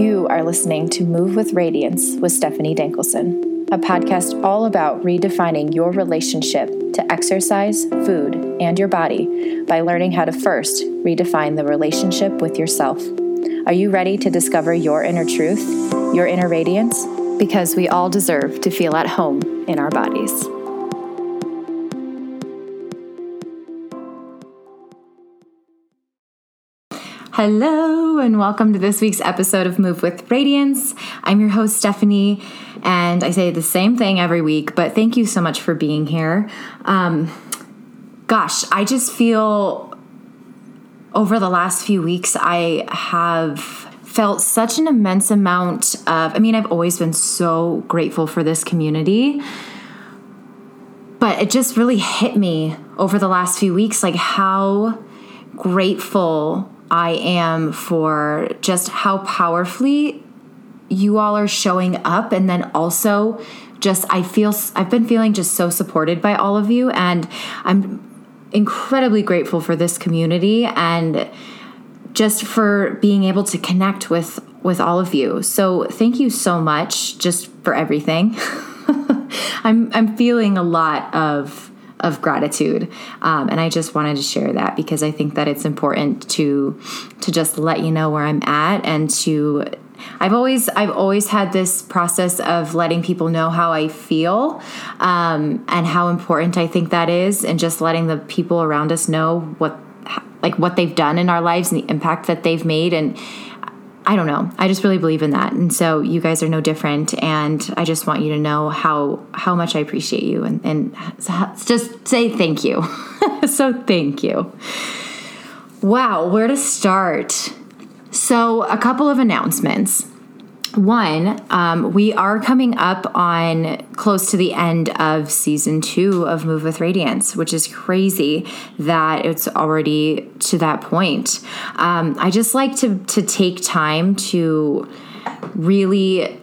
You are listening to Move with Radiance with Stephanie Dankelson, a podcast all about redefining your relationship to exercise, food, and your body by learning how to first redefine the relationship with yourself. Are you ready to discover your inner truth, your inner radiance? Because we all deserve to feel at home in our bodies. Hello, and welcome to this week's episode of Move with Radiance. I'm your host, Stephanie, and I say the same thing every week, but thank you so much for being here. Um, gosh, I just feel over the last few weeks, I have felt such an immense amount of, I mean, I've always been so grateful for this community, but it just really hit me over the last few weeks like how grateful I am for just how powerfully you all are showing up and then also just I feel I've been feeling just so supported by all of you and I'm incredibly grateful for this community and just for being able to connect with with all of you. So thank you so much just for everything. I'm I'm feeling a lot of of gratitude. Um, and i just wanted to share that because i think that it's important to to just let you know where i'm at and to I've always I've always had this process of letting people know how I feel um, and how important I think that is, and just letting the people around us know what like what they've done in our lives and the impact that they've made. And I don't know. I just really believe in that. And so you guys are no different. And I just want you to know how how much I appreciate you and, and just say thank you. so thank you. Wow, where to start? So a couple of announcements one, um, we are coming up on close to the end of season two of Move with Radiance, which is crazy that it's already to that point. Um, I just like to to take time to really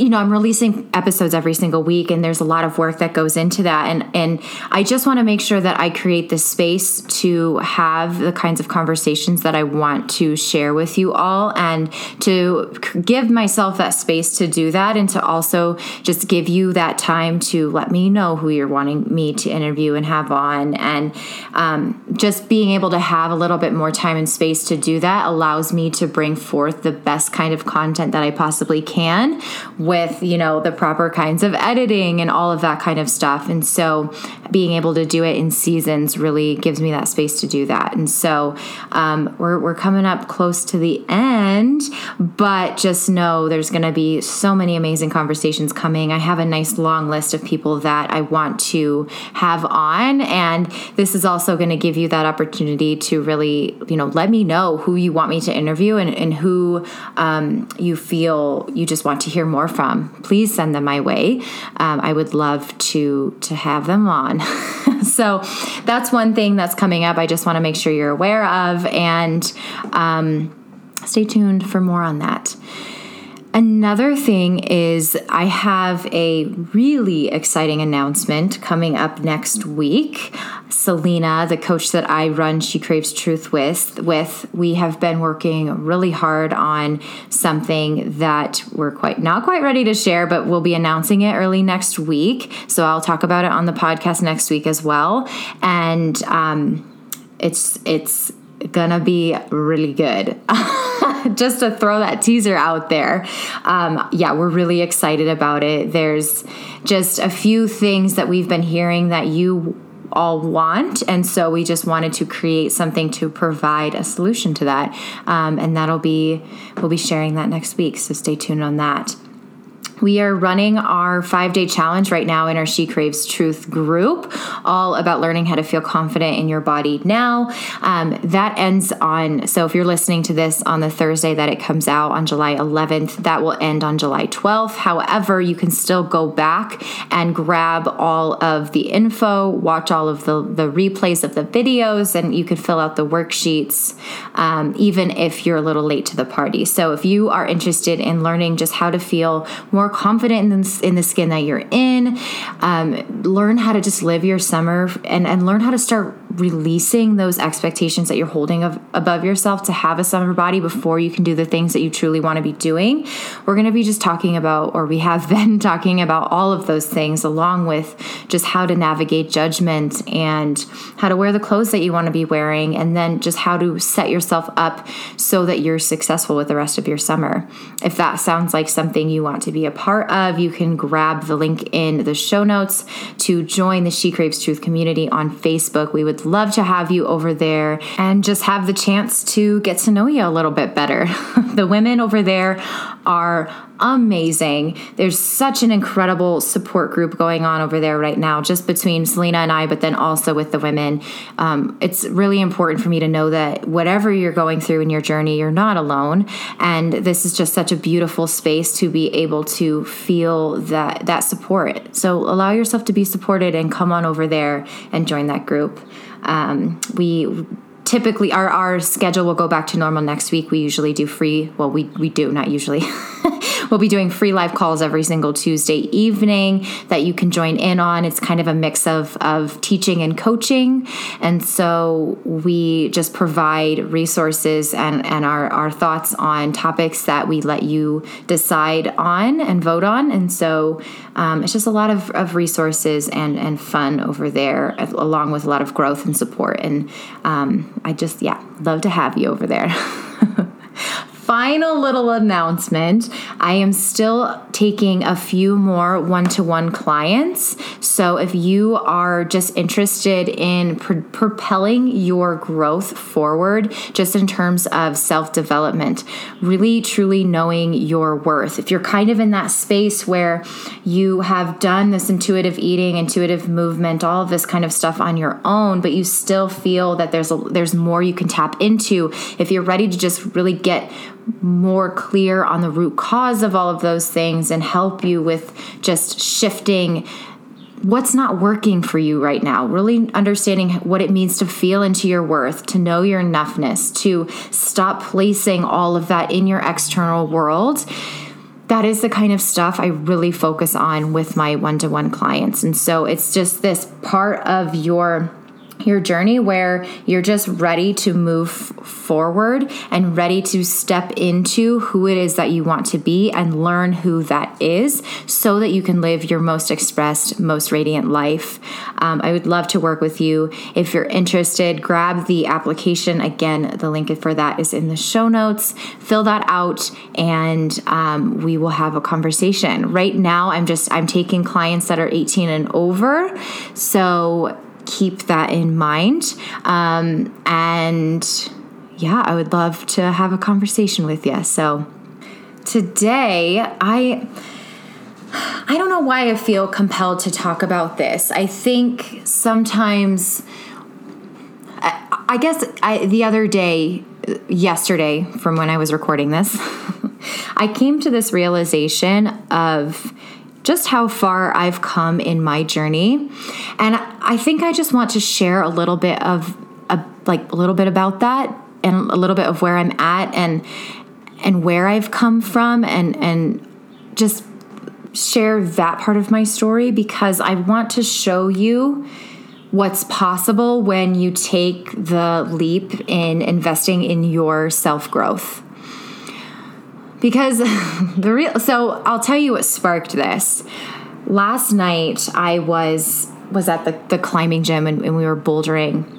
you know i'm releasing episodes every single week and there's a lot of work that goes into that. And and i just want to make sure that i create the space to have the kinds of conversations that i want to share with you all and to give myself that space to do that and to also just give you that time to let me know who you're wanting me to interview and have on. And um, just being able to have a little bit more time and space to do that allows me to bring forth the best kind of content that i possibly can with, you know, the proper kinds of editing and all of that kind of stuff. And so being able to do it in seasons really gives me that space to do that. And so um, we're, we're coming up close to the end, but just know there's going to be so many amazing conversations coming. I have a nice long list of people that I want to have on. And this is also going to give you that opportunity to really, you know, let me know who you want me to interview and, and who um, you feel you just want to hear more from, please send them my way. Um, I would love to to have them on. so that's one thing that's coming up. I just want to make sure you're aware of, and um, stay tuned for more on that. Another thing is, I have a really exciting announcement coming up next week. Selena, the coach that I run She Craves Truth with, with we have been working really hard on something that we're quite not quite ready to share, but we'll be announcing it early next week. So I'll talk about it on the podcast next week as well. And um, it's it's gonna be really good. just to throw that teaser out there. Um, yeah, we're really excited about it. There's just a few things that we've been hearing that you all want. And so we just wanted to create something to provide a solution to that. Um, and that'll be, we'll be sharing that next week. So stay tuned on that. We are running our five day challenge right now in our She Craves Truth group, all about learning how to feel confident in your body now. Um, that ends on, so if you're listening to this on the Thursday that it comes out on July 11th, that will end on July 12th. However, you can still go back and grab all of the info, watch all of the, the replays of the videos, and you can fill out the worksheets um, even if you're a little late to the party. So if you are interested in learning just how to feel more confident in the, in the skin that you're in. Um, learn how to just live your summer and, and learn how to start releasing those expectations that you're holding of, above yourself to have a summer body before you can do the things that you truly want to be doing. We're going to be just talking about, or we have been talking about all of those things, along with just how to navigate judgment and how to wear the clothes that you want to be wearing, and then just how to set yourself up so that you're successful with the rest of your summer. If that sounds like something you want to be a part of, you can grab the link in the show notes to join the She Craves Truth community on Facebook. We would love to have you over there and just have the chance to get to know you a little bit better. the women over there are amazing. There's such an incredible support group going on over there right now, just between Selena and I, but then also with the women. Um, it's really important for me to know that whatever you're going through in your journey, you're not alone. And this is just such a beautiful space to be able to feel that that support. So allow yourself to be supported and come on over there and join that group. Um, we typically our, our schedule will go back to normal next week we usually do free well we, we do not usually We'll be doing free live calls every single Tuesday evening that you can join in on. It's kind of a mix of, of teaching and coaching. And so we just provide resources and, and our, our thoughts on topics that we let you decide on and vote on. And so um, it's just a lot of, of resources and, and fun over there, along with a lot of growth and support. And um, I just, yeah, love to have you over there. final little announcement I am still taking a few more one to one clients. So if you are just interested in pr- propelling your growth forward, just in terms of self development, really truly knowing your worth, if you're kind of in that space where you have done this intuitive eating, intuitive movement, all of this kind of stuff on your own, but you still feel that there's a, there's more you can tap into, if you're ready to just really get more clear on the root cause of all of those things and help you with just shifting what's not working for you right now. Really understanding what it means to feel into your worth, to know your enoughness, to stop placing all of that in your external world. That is the kind of stuff I really focus on with my one to one clients. And so it's just this part of your your journey where you're just ready to move forward and ready to step into who it is that you want to be and learn who that is so that you can live your most expressed, most radiant life. Um, I would love to work with you. If you're interested, grab the application. Again, the link for that is in the show notes. Fill that out and um, we will have a conversation. Right now, I'm just, I'm taking clients that are 18 and over. So keep that in mind. Um, and yeah, I would love to have a conversation with you. So today, I. I don't know why I feel compelled to talk about this. I think sometimes, I, I guess I, the other day, yesterday, from when I was recording this, I came to this realization of just how far I've come in my journey. And I think I just want to share a little bit of a, like a little bit about that and a little bit of where I'm at and and where I've come from and and just share that part of my story because I want to show you what's possible when you take the leap in investing in your self-growth because the real so I'll tell you what sparked this. Last night I was was at the, the climbing gym and, and we were bouldering.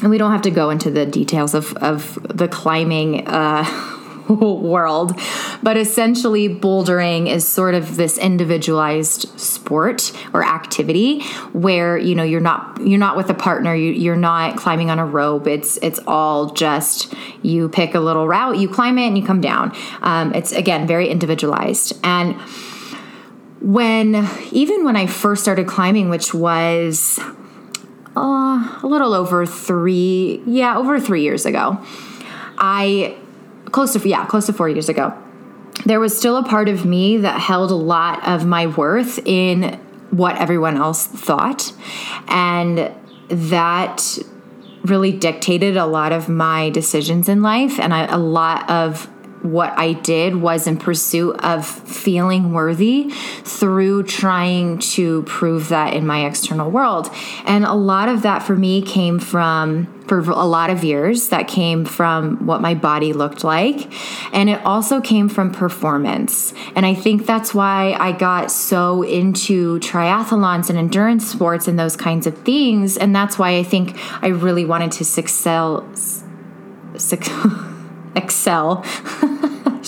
And we don't have to go into the details of, of the climbing uh, world. But essentially, bouldering is sort of this individualized sport or activity where you know you're not you're not with a partner. You, you're not climbing on a rope. It's it's all just you pick a little route, you climb it, and you come down. Um, it's again very individualized and when even when I first started climbing, which was uh, a little over three, yeah, over three years ago, I close to yeah close to four years ago. There was still a part of me that held a lot of my worth in what everyone else thought. And that really dictated a lot of my decisions in life and I, a lot of what I did was in pursuit of feeling worthy through trying to prove that in my external world. And a lot of that for me came from, for a lot of years, that came from what my body looked like. And it also came from performance. And I think that's why I got so into triathlons and endurance sports and those kinds of things. And that's why I think I really wanted to excel. excel.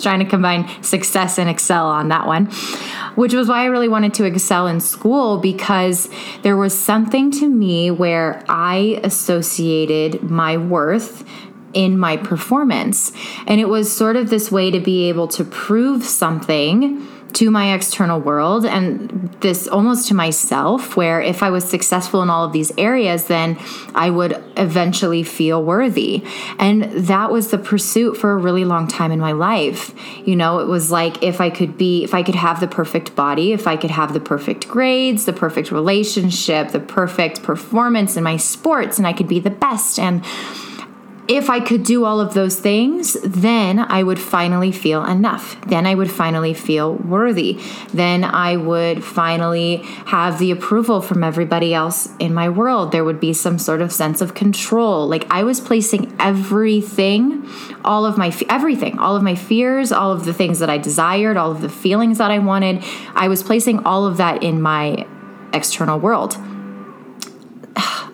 Trying to combine success and excel on that one, which was why I really wanted to excel in school because there was something to me where I associated my worth in my performance. And it was sort of this way to be able to prove something to my external world and this almost to myself, where if I was successful in all of these areas, then I would eventually feel worthy. And that was the pursuit for a really long time in my life. You know, it was like if I could be, if I could have the perfect body, if I could have the perfect grades, the perfect relationship, the perfect performance in my sports, and I could be the best. And if I could do all of those things, then I would finally feel enough. Then I would finally feel worthy. Then I would finally have the approval from everybody else in my world. There would be some sort of sense of control. Like I was placing everything, all of my everything, all of my fears, all of the things that I desired, all of the feelings that I wanted, I was placing all of that in my external world.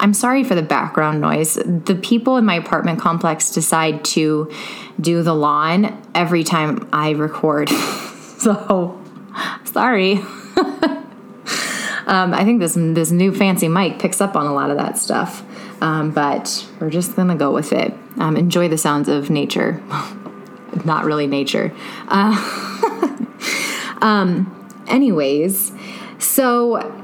I'm sorry for the background noise. The people in my apartment complex decide to do the lawn every time I record. so, sorry. um, I think this this new fancy mic picks up on a lot of that stuff. Um, but we're just gonna go with it. Um, enjoy the sounds of nature. Not really nature. Uh, um, anyways, so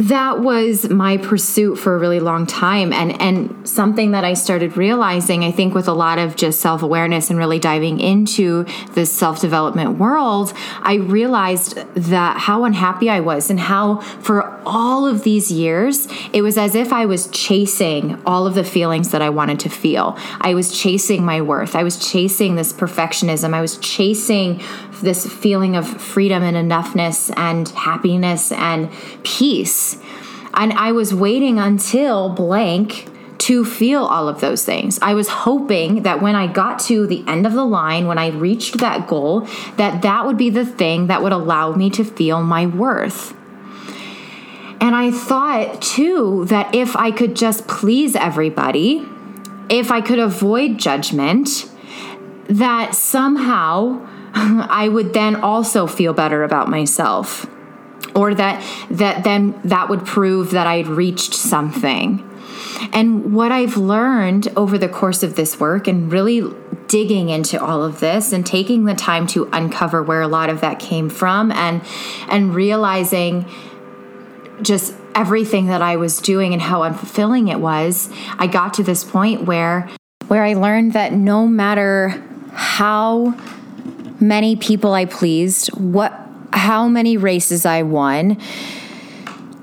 that was my pursuit for a really long time. And and something that I started realizing I think with a lot of just self-awareness and really diving into this self-development world I realized that how unhappy I was and how for all of these years it was as if I was chasing all of the feelings that I wanted to feel. I was chasing my worth. I was chasing this perfectionism. I was chasing this feeling of freedom and enoughness and happiness and peace. And I was waiting until blank to feel all of those things. I was hoping that when I got to the end of the line, when I reached that goal, that that would be the thing that would allow me to feel my worth. And I thought too that if I could just please everybody, if I could avoid judgment, that somehow I would then also feel better about myself or that that then that would prove that I'd reached something. And what I've learned over the course of this work and really digging into all of this and taking the time to uncover where a lot of that came from and and realizing just everything that I was doing and how unfulfilling it was, I got to this point where where I learned that no matter how many people I pleased, what how many races I won,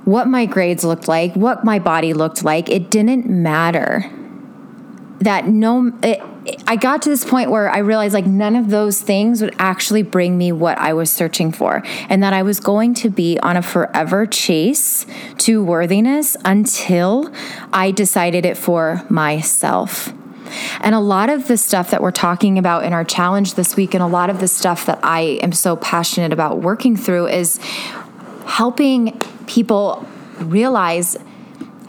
what my grades looked like, what my body looked like, it didn't matter. That no it, I got to this point where I realized like none of those things would actually bring me what I was searching for, and that I was going to be on a forever chase to worthiness until I decided it for myself. And a lot of the stuff that we're talking about in our challenge this week, and a lot of the stuff that I am so passionate about working through, is helping people realize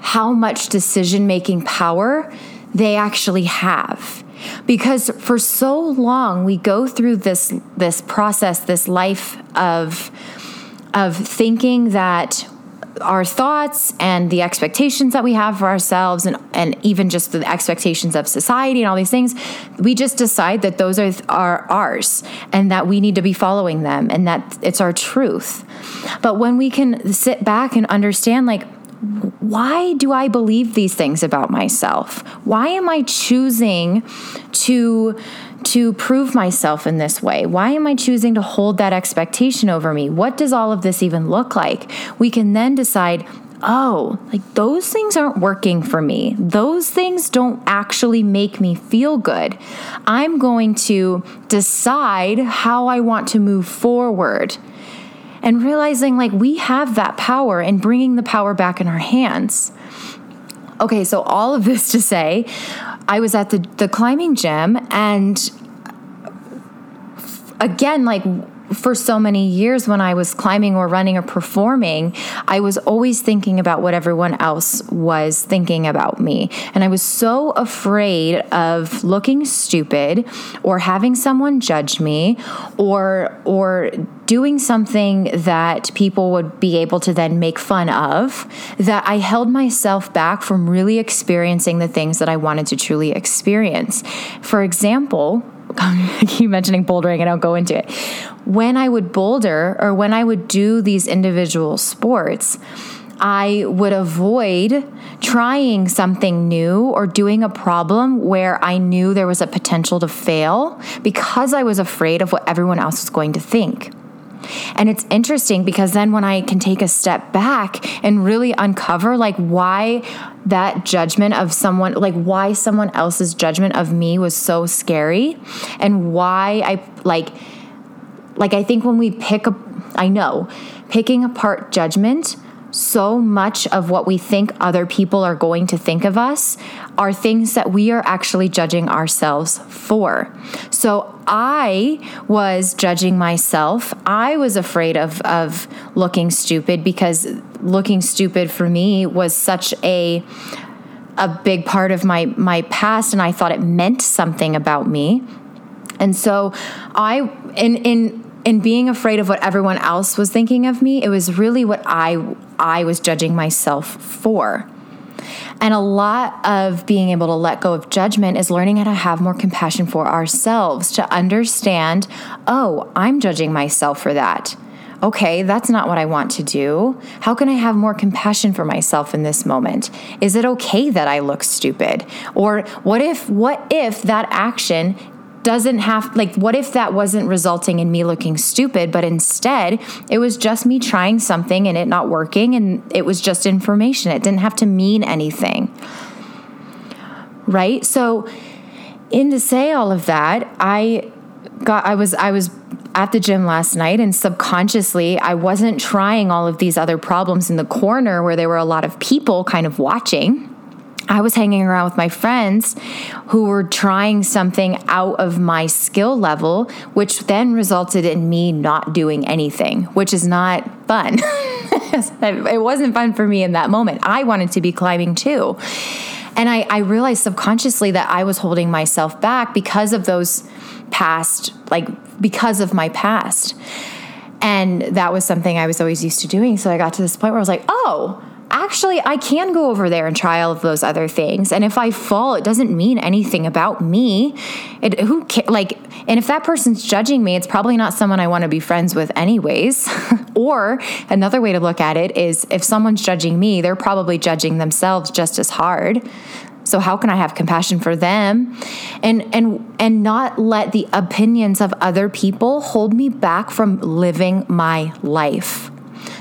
how much decision making power they actually have. Because for so long we go through this this process this life of of thinking that our thoughts and the expectations that we have for ourselves and, and even just the expectations of society and all these things we just decide that those are, are ours and that we need to be following them and that it's our truth but when we can sit back and understand like why do I believe these things about myself? Why am I choosing to to prove myself in this way? Why am I choosing to hold that expectation over me? What does all of this even look like? We can then decide oh, like those things aren't working for me. Those things don't actually make me feel good. I'm going to decide how I want to move forward. And realizing like we have that power and bringing the power back in our hands. Okay, so all of this to say, I was at the, the climbing gym and again, like for so many years when I was climbing or running or performing, I was always thinking about what everyone else was thinking about me. And I was so afraid of looking stupid or having someone judge me or or doing something that people would be able to then make fun of that I held myself back from really experiencing the things that I wanted to truly experience. For example, I keep mentioning bouldering and I'll go into it. When I would boulder or when I would do these individual sports, I would avoid trying something new or doing a problem where I knew there was a potential to fail because I was afraid of what everyone else was going to think. And it's interesting because then when I can take a step back and really uncover like why that judgment of someone, like why someone else's judgment of me was so scary and why I like, like I think when we pick up, I know picking apart judgment so much of what we think other people are going to think of us are things that we are actually judging ourselves for. So I was judging myself. I was afraid of of looking stupid because looking stupid for me was such a a big part of my my past and I thought it meant something about me. And so I in in in being afraid of what everyone else was thinking of me, it was really what I I was judging myself for. And a lot of being able to let go of judgment is learning how to have more compassion for ourselves, to understand, oh, I'm judging myself for that. Okay, that's not what I want to do. How can I have more compassion for myself in this moment? Is it okay that I look stupid? Or what if what if that action doesn't have like what if that wasn't resulting in me looking stupid but instead it was just me trying something and it not working and it was just information. It didn't have to mean anything. Right? So in to say all of that i got i was i was at the gym last night and subconsciously I wasn't trying all of these other problems in the corner where there were a lot of people kind of watching I was hanging around with my friends who were trying something out of my skill level, which then resulted in me not doing anything, which is not fun. it wasn't fun for me in that moment. I wanted to be climbing too. And I, I realized subconsciously that I was holding myself back because of those past, like, because of my past. And that was something I was always used to doing. So I got to this point where I was like, oh, actually I can go over there and try all of those other things. And if I fall, it doesn't mean anything about me. It who like and if that person's judging me, it's probably not someone I want to be friends with anyways. or another way to look at it is if someone's judging me, they're probably judging themselves just as hard. So how can I have compassion for them and and and not let the opinions of other people hold me back from living my life?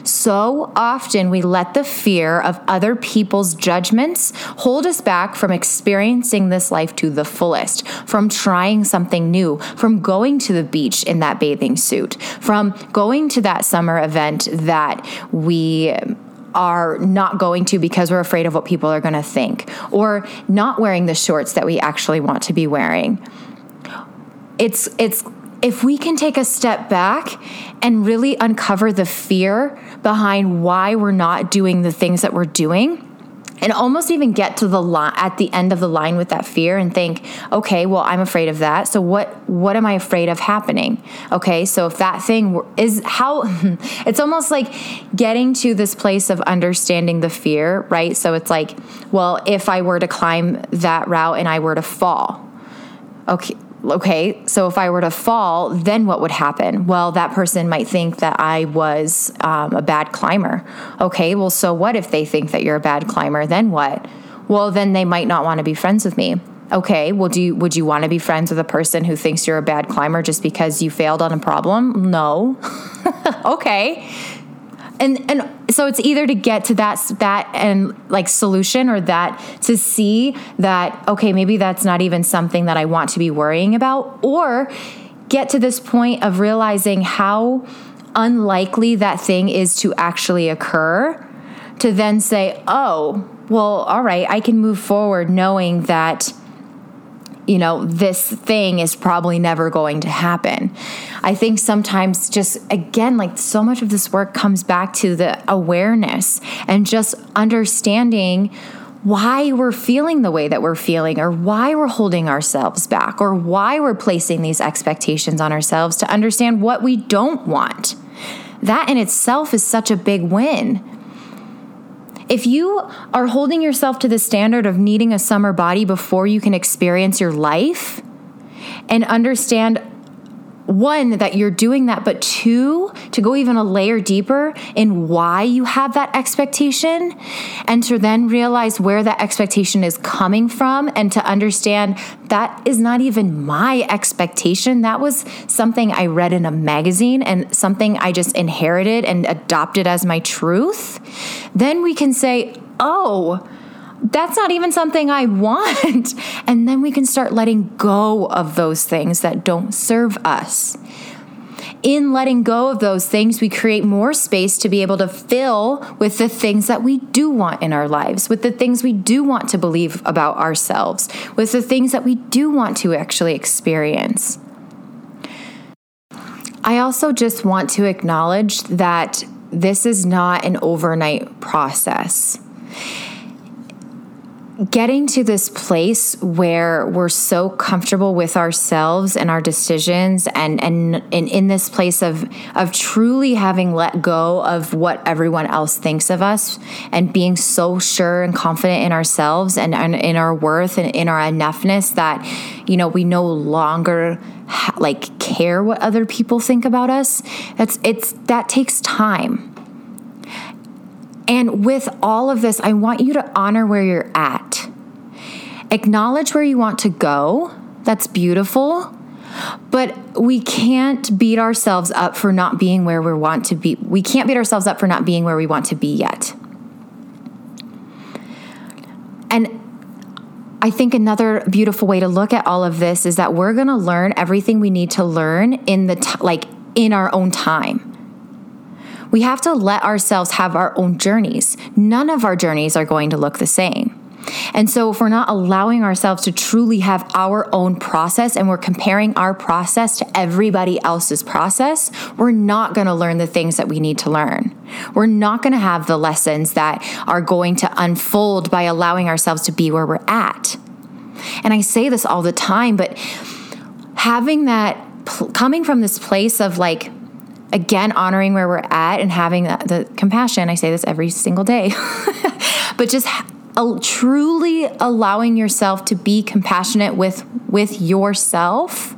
So often we let the fear of other people's judgments hold us back from experiencing this life to the fullest, from trying something new, from going to the beach in that bathing suit, from going to that summer event that we are not going to because we're afraid of what people are going to think, or not wearing the shorts that we actually want to be wearing. It's it's if we can take a step back and really uncover the fear behind why we're not doing the things that we're doing and almost even get to the line at the end of the line with that fear and think okay well i'm afraid of that so what what am i afraid of happening? Okay so if that thing is how it's almost like getting to this place of understanding the fear right? So it's like well if i were to climb that route and i were to fall okay okay, so if I were to fall, then what would happen? Well, that person might think that I was um, a bad climber. Okay, well, so what if they think that you're a bad climber? Then what? Well, then they might not want to be friends with me. Okay, well, do you, would you want to be friends with a person who thinks you're a bad climber just because you failed on a problem? No. okay. And and so it's either to get to that that and like solution or that to see that okay maybe that's not even something that i want to be worrying about or get to this point of realizing how unlikely that thing is to actually occur to then say oh well all right i can move forward knowing that you know, this thing is probably never going to happen. I think sometimes, just again, like so much of this work comes back to the awareness and just understanding why we're feeling the way that we're feeling, or why we're holding ourselves back, or why we're placing these expectations on ourselves to understand what we don't want. That in itself is such a big win if you are holding yourself to the standard of needing a summer body before you can experience your life and understand one, that you're doing that, but two, to go even a layer deeper in why you have that expectation and to then realize where that expectation is coming from and to understand that is not even my expectation. That was something I read in a magazine and something I just inherited and adopted as my truth. Then we can say, oh, that's not even something I want. And then we can start letting go of those things that don't serve us. In letting go of those things, we create more space to be able to fill with the things that we do want in our lives, with the things we do want to believe about ourselves, with the things that we do want to actually experience. I also just want to acknowledge that this is not an overnight process getting to this place where we're so comfortable with ourselves and our decisions and, and and in this place of of truly having let go of what everyone else thinks of us and being so sure and confident in ourselves and, and in our worth and in our enoughness that you know we no longer ha- like care what other people think about us. That's it's that takes time and with all of this, I want you to honor where you're at. Acknowledge where you want to go. That's beautiful. But we can't beat ourselves up for not being where we want to be. We can't beat ourselves up for not being where we want to be yet. And I think another beautiful way to look at all of this is that we're going to learn everything we need to learn in the t- like in our own time. We have to let ourselves have our own journeys. None of our journeys are going to look the same. And so, if we're not allowing ourselves to truly have our own process and we're comparing our process to everybody else's process, we're not going to learn the things that we need to learn. We're not going to have the lessons that are going to unfold by allowing ourselves to be where we're at. And I say this all the time, but having that, coming from this place of like, again honoring where we're at and having the, the compassion. I say this every single day. But just truly allowing yourself to be compassionate with with yourself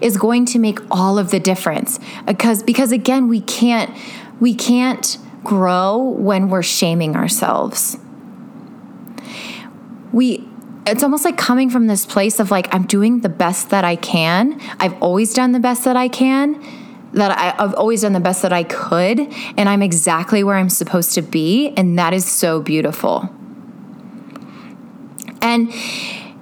is going to make all of the difference. Because because again we can't we can't grow when we're shaming ourselves. We it's almost like coming from this place of like i'm doing the best that i can. I've always done the best that i can that I, have always done the best that I could, and I'm exactly where I'm supposed to be, and that is so beautiful. And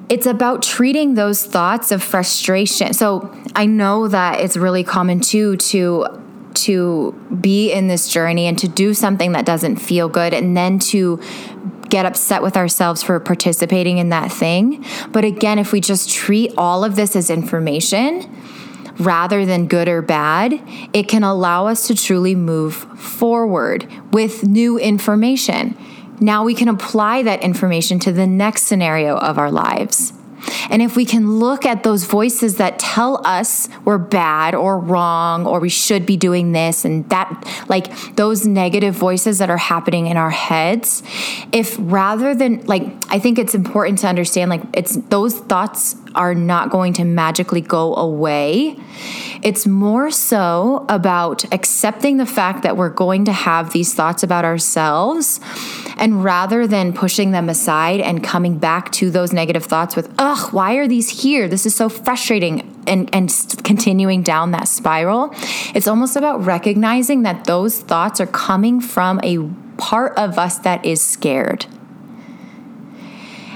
it's about treating those thoughts of frustration. So I know that it's really common too to to be in this journey and to do something that doesn't feel good and then to get upset with ourselves for participating in that thing. But again, if we just treat all of this as information, rather than good or bad, it can allow us to truly move forward with new information. Now we can apply that information to the next scenario of our lives. And if we can look at those voices that tell us we're bad or wrong or we should be doing this and that, like those negative voices that are happening in our heads, if rather than, like, I think it's important to understand, like, it's those thoughts are not going to magically go away. It's more so about accepting the fact that we're going to have these thoughts about ourselves. And rather than pushing them aside and coming back to those negative thoughts with, ugh, why are these here? This is so frustrating. and, and continuing down that spiral. It's almost about recognizing that those thoughts are coming from a part of us that is scared.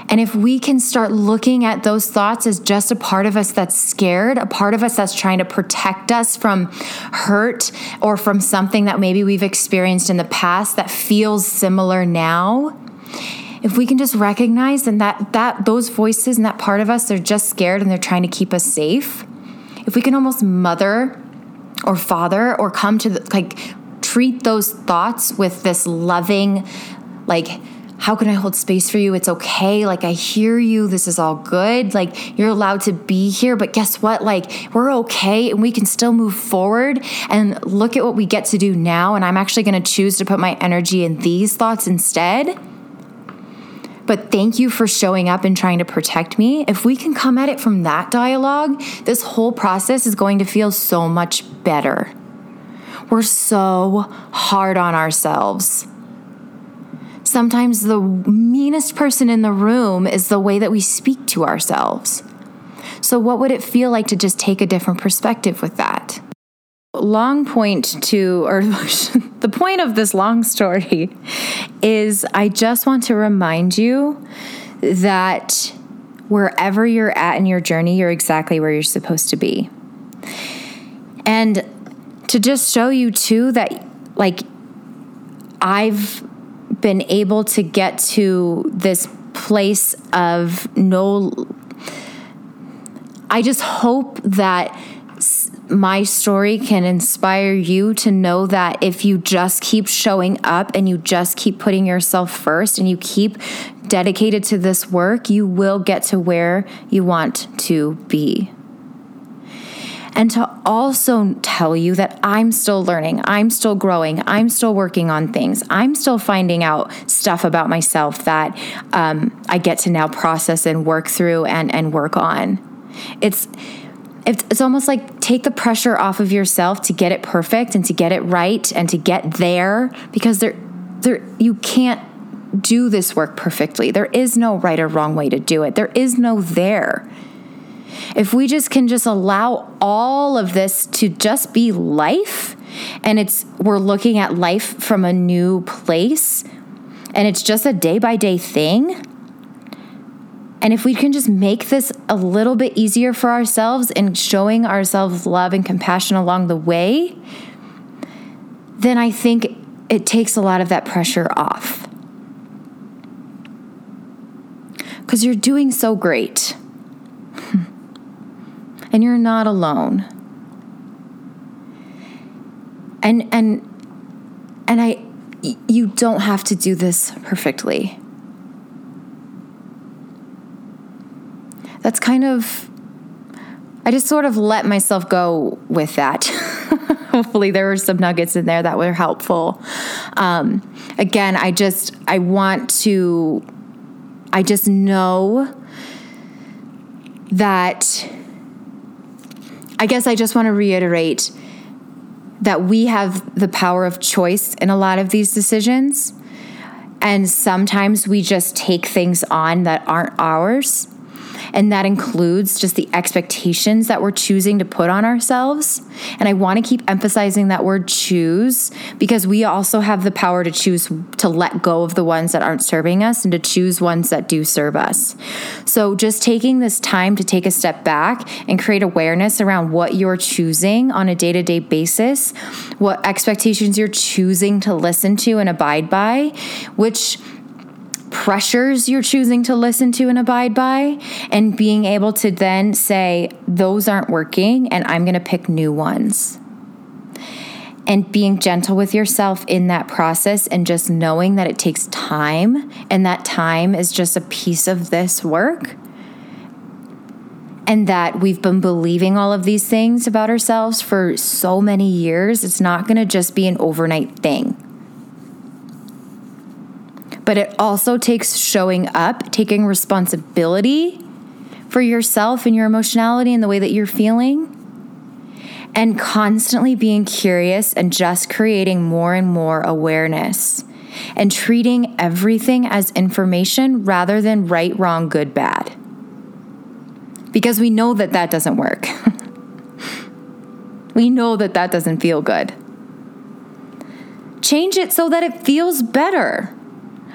And if we can start looking at those thoughts as just a part of us that's scared, a part of us that's trying to protect us from hurt or from something that maybe we've experienced in the past that feels similar now, if we can just recognize and that that those voices and that part of us they're just scared and they're trying to keep us safe. If we can almost mother or father or come to the, like treat those thoughts with this loving like how can I hold space for you? It's okay. Like, I hear you. This is all good. Like, you're allowed to be here. But guess what? Like, we're okay and we can still move forward and look at what we get to do now. And I'm actually going to choose to put my energy in these thoughts instead. But thank you for showing up and trying to protect me. If we can come at it from that dialogue, this whole process is going to feel so much better. We're so hard on ourselves sometimes the meanest person in the room is the way that we speak to ourselves. So, what would it feel like to just take a different perspective with that? Long point to, or the point of this long story is I just want to remind you that wherever you're at in your journey, you're exactly where you're supposed to be. And to just show you too that, like, I've been able to get to this place of no I just hope that my story can inspire you to know that if you just keep showing up and you just keep putting yourself first and you keep dedicated to this work, you will get to where you want to be and to also tell you that I'm still learning, I'm still growing, I'm still working on things, I'm still finding out stuff about myself that um, I get to now process and work through and, and work on. It's it's, it's almost like take the pressure off of yourself to get it perfect and to get it right and to get there because there there you can't do this work perfectly. There is no right or wrong way to do it. There is no there. If we just can just allow all of this to just be life and it's we're looking at life from a new place and it's just a day by day thing. And if we can just make this a little bit easier for ourselves and showing ourselves love and compassion along the way, then I think it takes a lot of that pressure off. Because you're doing so great and you're not alone. And and and I you don't have to do this perfectly. That's kind of I just sort of let myself go with that. Hopefully, there were some nuggets in there that were helpful. Um, again, I just I want to I just know that I guess I just want to reiterate that we have the power of choice in a lot of these decisions. And sometimes we just take things on that aren't ours. And that includes just the expectations that we're choosing to put on ourselves. And I want to keep emphasizing that word choose because we also have the power to choose to let go of the ones that aren't serving us and to choose ones that do serve us. So just taking this time to take a step back and create awareness around what you're choosing on a day to day basis, what expectations you're choosing to listen to and abide by, which pressures you're choosing to listen to and abide by, and being able to then say, those aren't working, and I'm going to pick new ones. And being gentle with yourself in that process, and just knowing that it takes time, and that time is just a piece of this work. And that we've been believing all of these things about ourselves for so many years. It's not going to just be an overnight thing but it also takes showing up, taking responsibility for yourself and your emotionality and the way that you're feeling, and constantly being curious and just creating more and more awareness and treating everything as information rather than right, wrong, good, bad. Because we know that that doesn't work. We know that that doesn't feel good. Change it so that it feels better.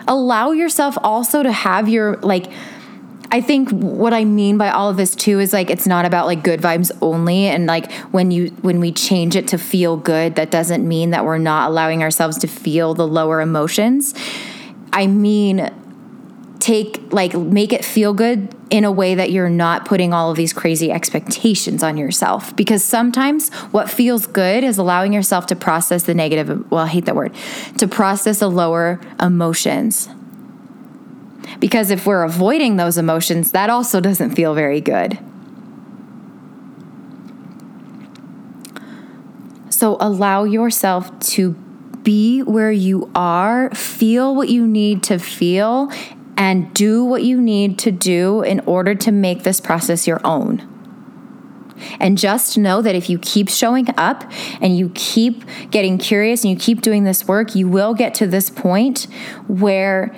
Allow yourself also to have your, like, I think what I mean by all of this too is like it's not about like good vibes only and like when you when we change it to feel good that doesn't mean that we're not allowing ourselves to feel the lower emotions. I mean take like make it feel good in a way that you're not putting all of these crazy expectations on yourself. Because sometimes what feels good is allowing yourself to process the negative well I hate that word to process the lower emotions. Because if we're avoiding those emotions that also doesn't feel very good. So allow yourself to be where you are, feel what you need to feel, and do what you need to do in order to make this process your own. And just know that if you keep showing up and you keep getting curious and you keep doing this work, you will get to this point where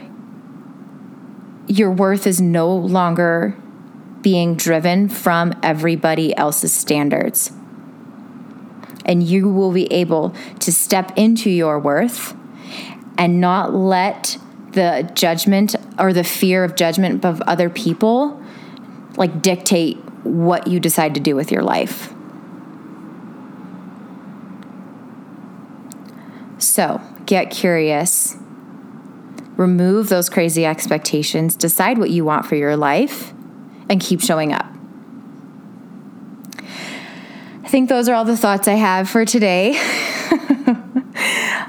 your worth is no longer being driven from everybody else's standards. And you will be able to step into your worth and not let the judgment or the fear of judgment of other people like dictate what you decide to do with your life. So, get curious. Remove those crazy expectations, decide what you want for your life, and keep showing up. I think those are all the thoughts I have for today.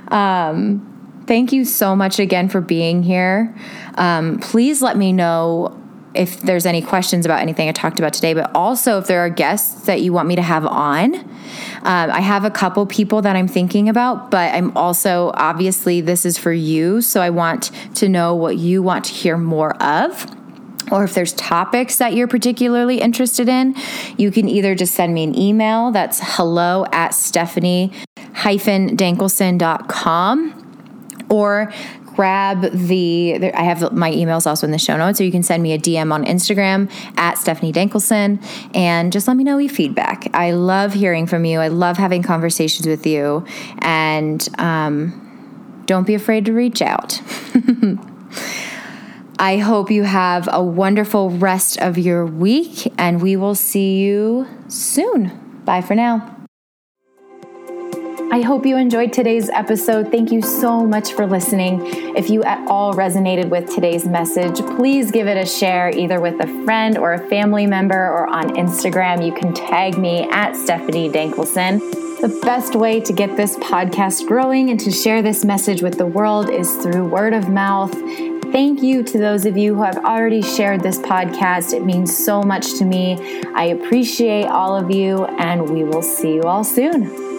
um, thank you so much again for being here. Um, please let me know if there's any questions about anything I talked about today, but also if there are guests that you want me to have on. Um, I have a couple people that I'm thinking about, but I'm also obviously this is for you. So I want to know what you want to hear more of or if there's topics that you're particularly interested in, you can either just send me an email that's hello at stephanie dankelson.com or grab the i have my emails also in the show notes so you can send me a dm on instagram at stephanie dankelson and just let me know your feedback. I love hearing from you. I love having conversations with you and um, don't be afraid to reach out. I hope you have a wonderful rest of your week and we will see you soon. Bye for now I hope you enjoyed today's episode. Thank you so much for listening. If you at all resonated with today's message, please give it a share either with a friend or a family member or on Instagram. You can tag me at Stephanie Dankelson. The best way to get this podcast growing and to share this message with the world is through word of mouth. Thank you to those of you who have already shared this podcast. It means so much to me. I appreciate all of you, and we will see you all soon.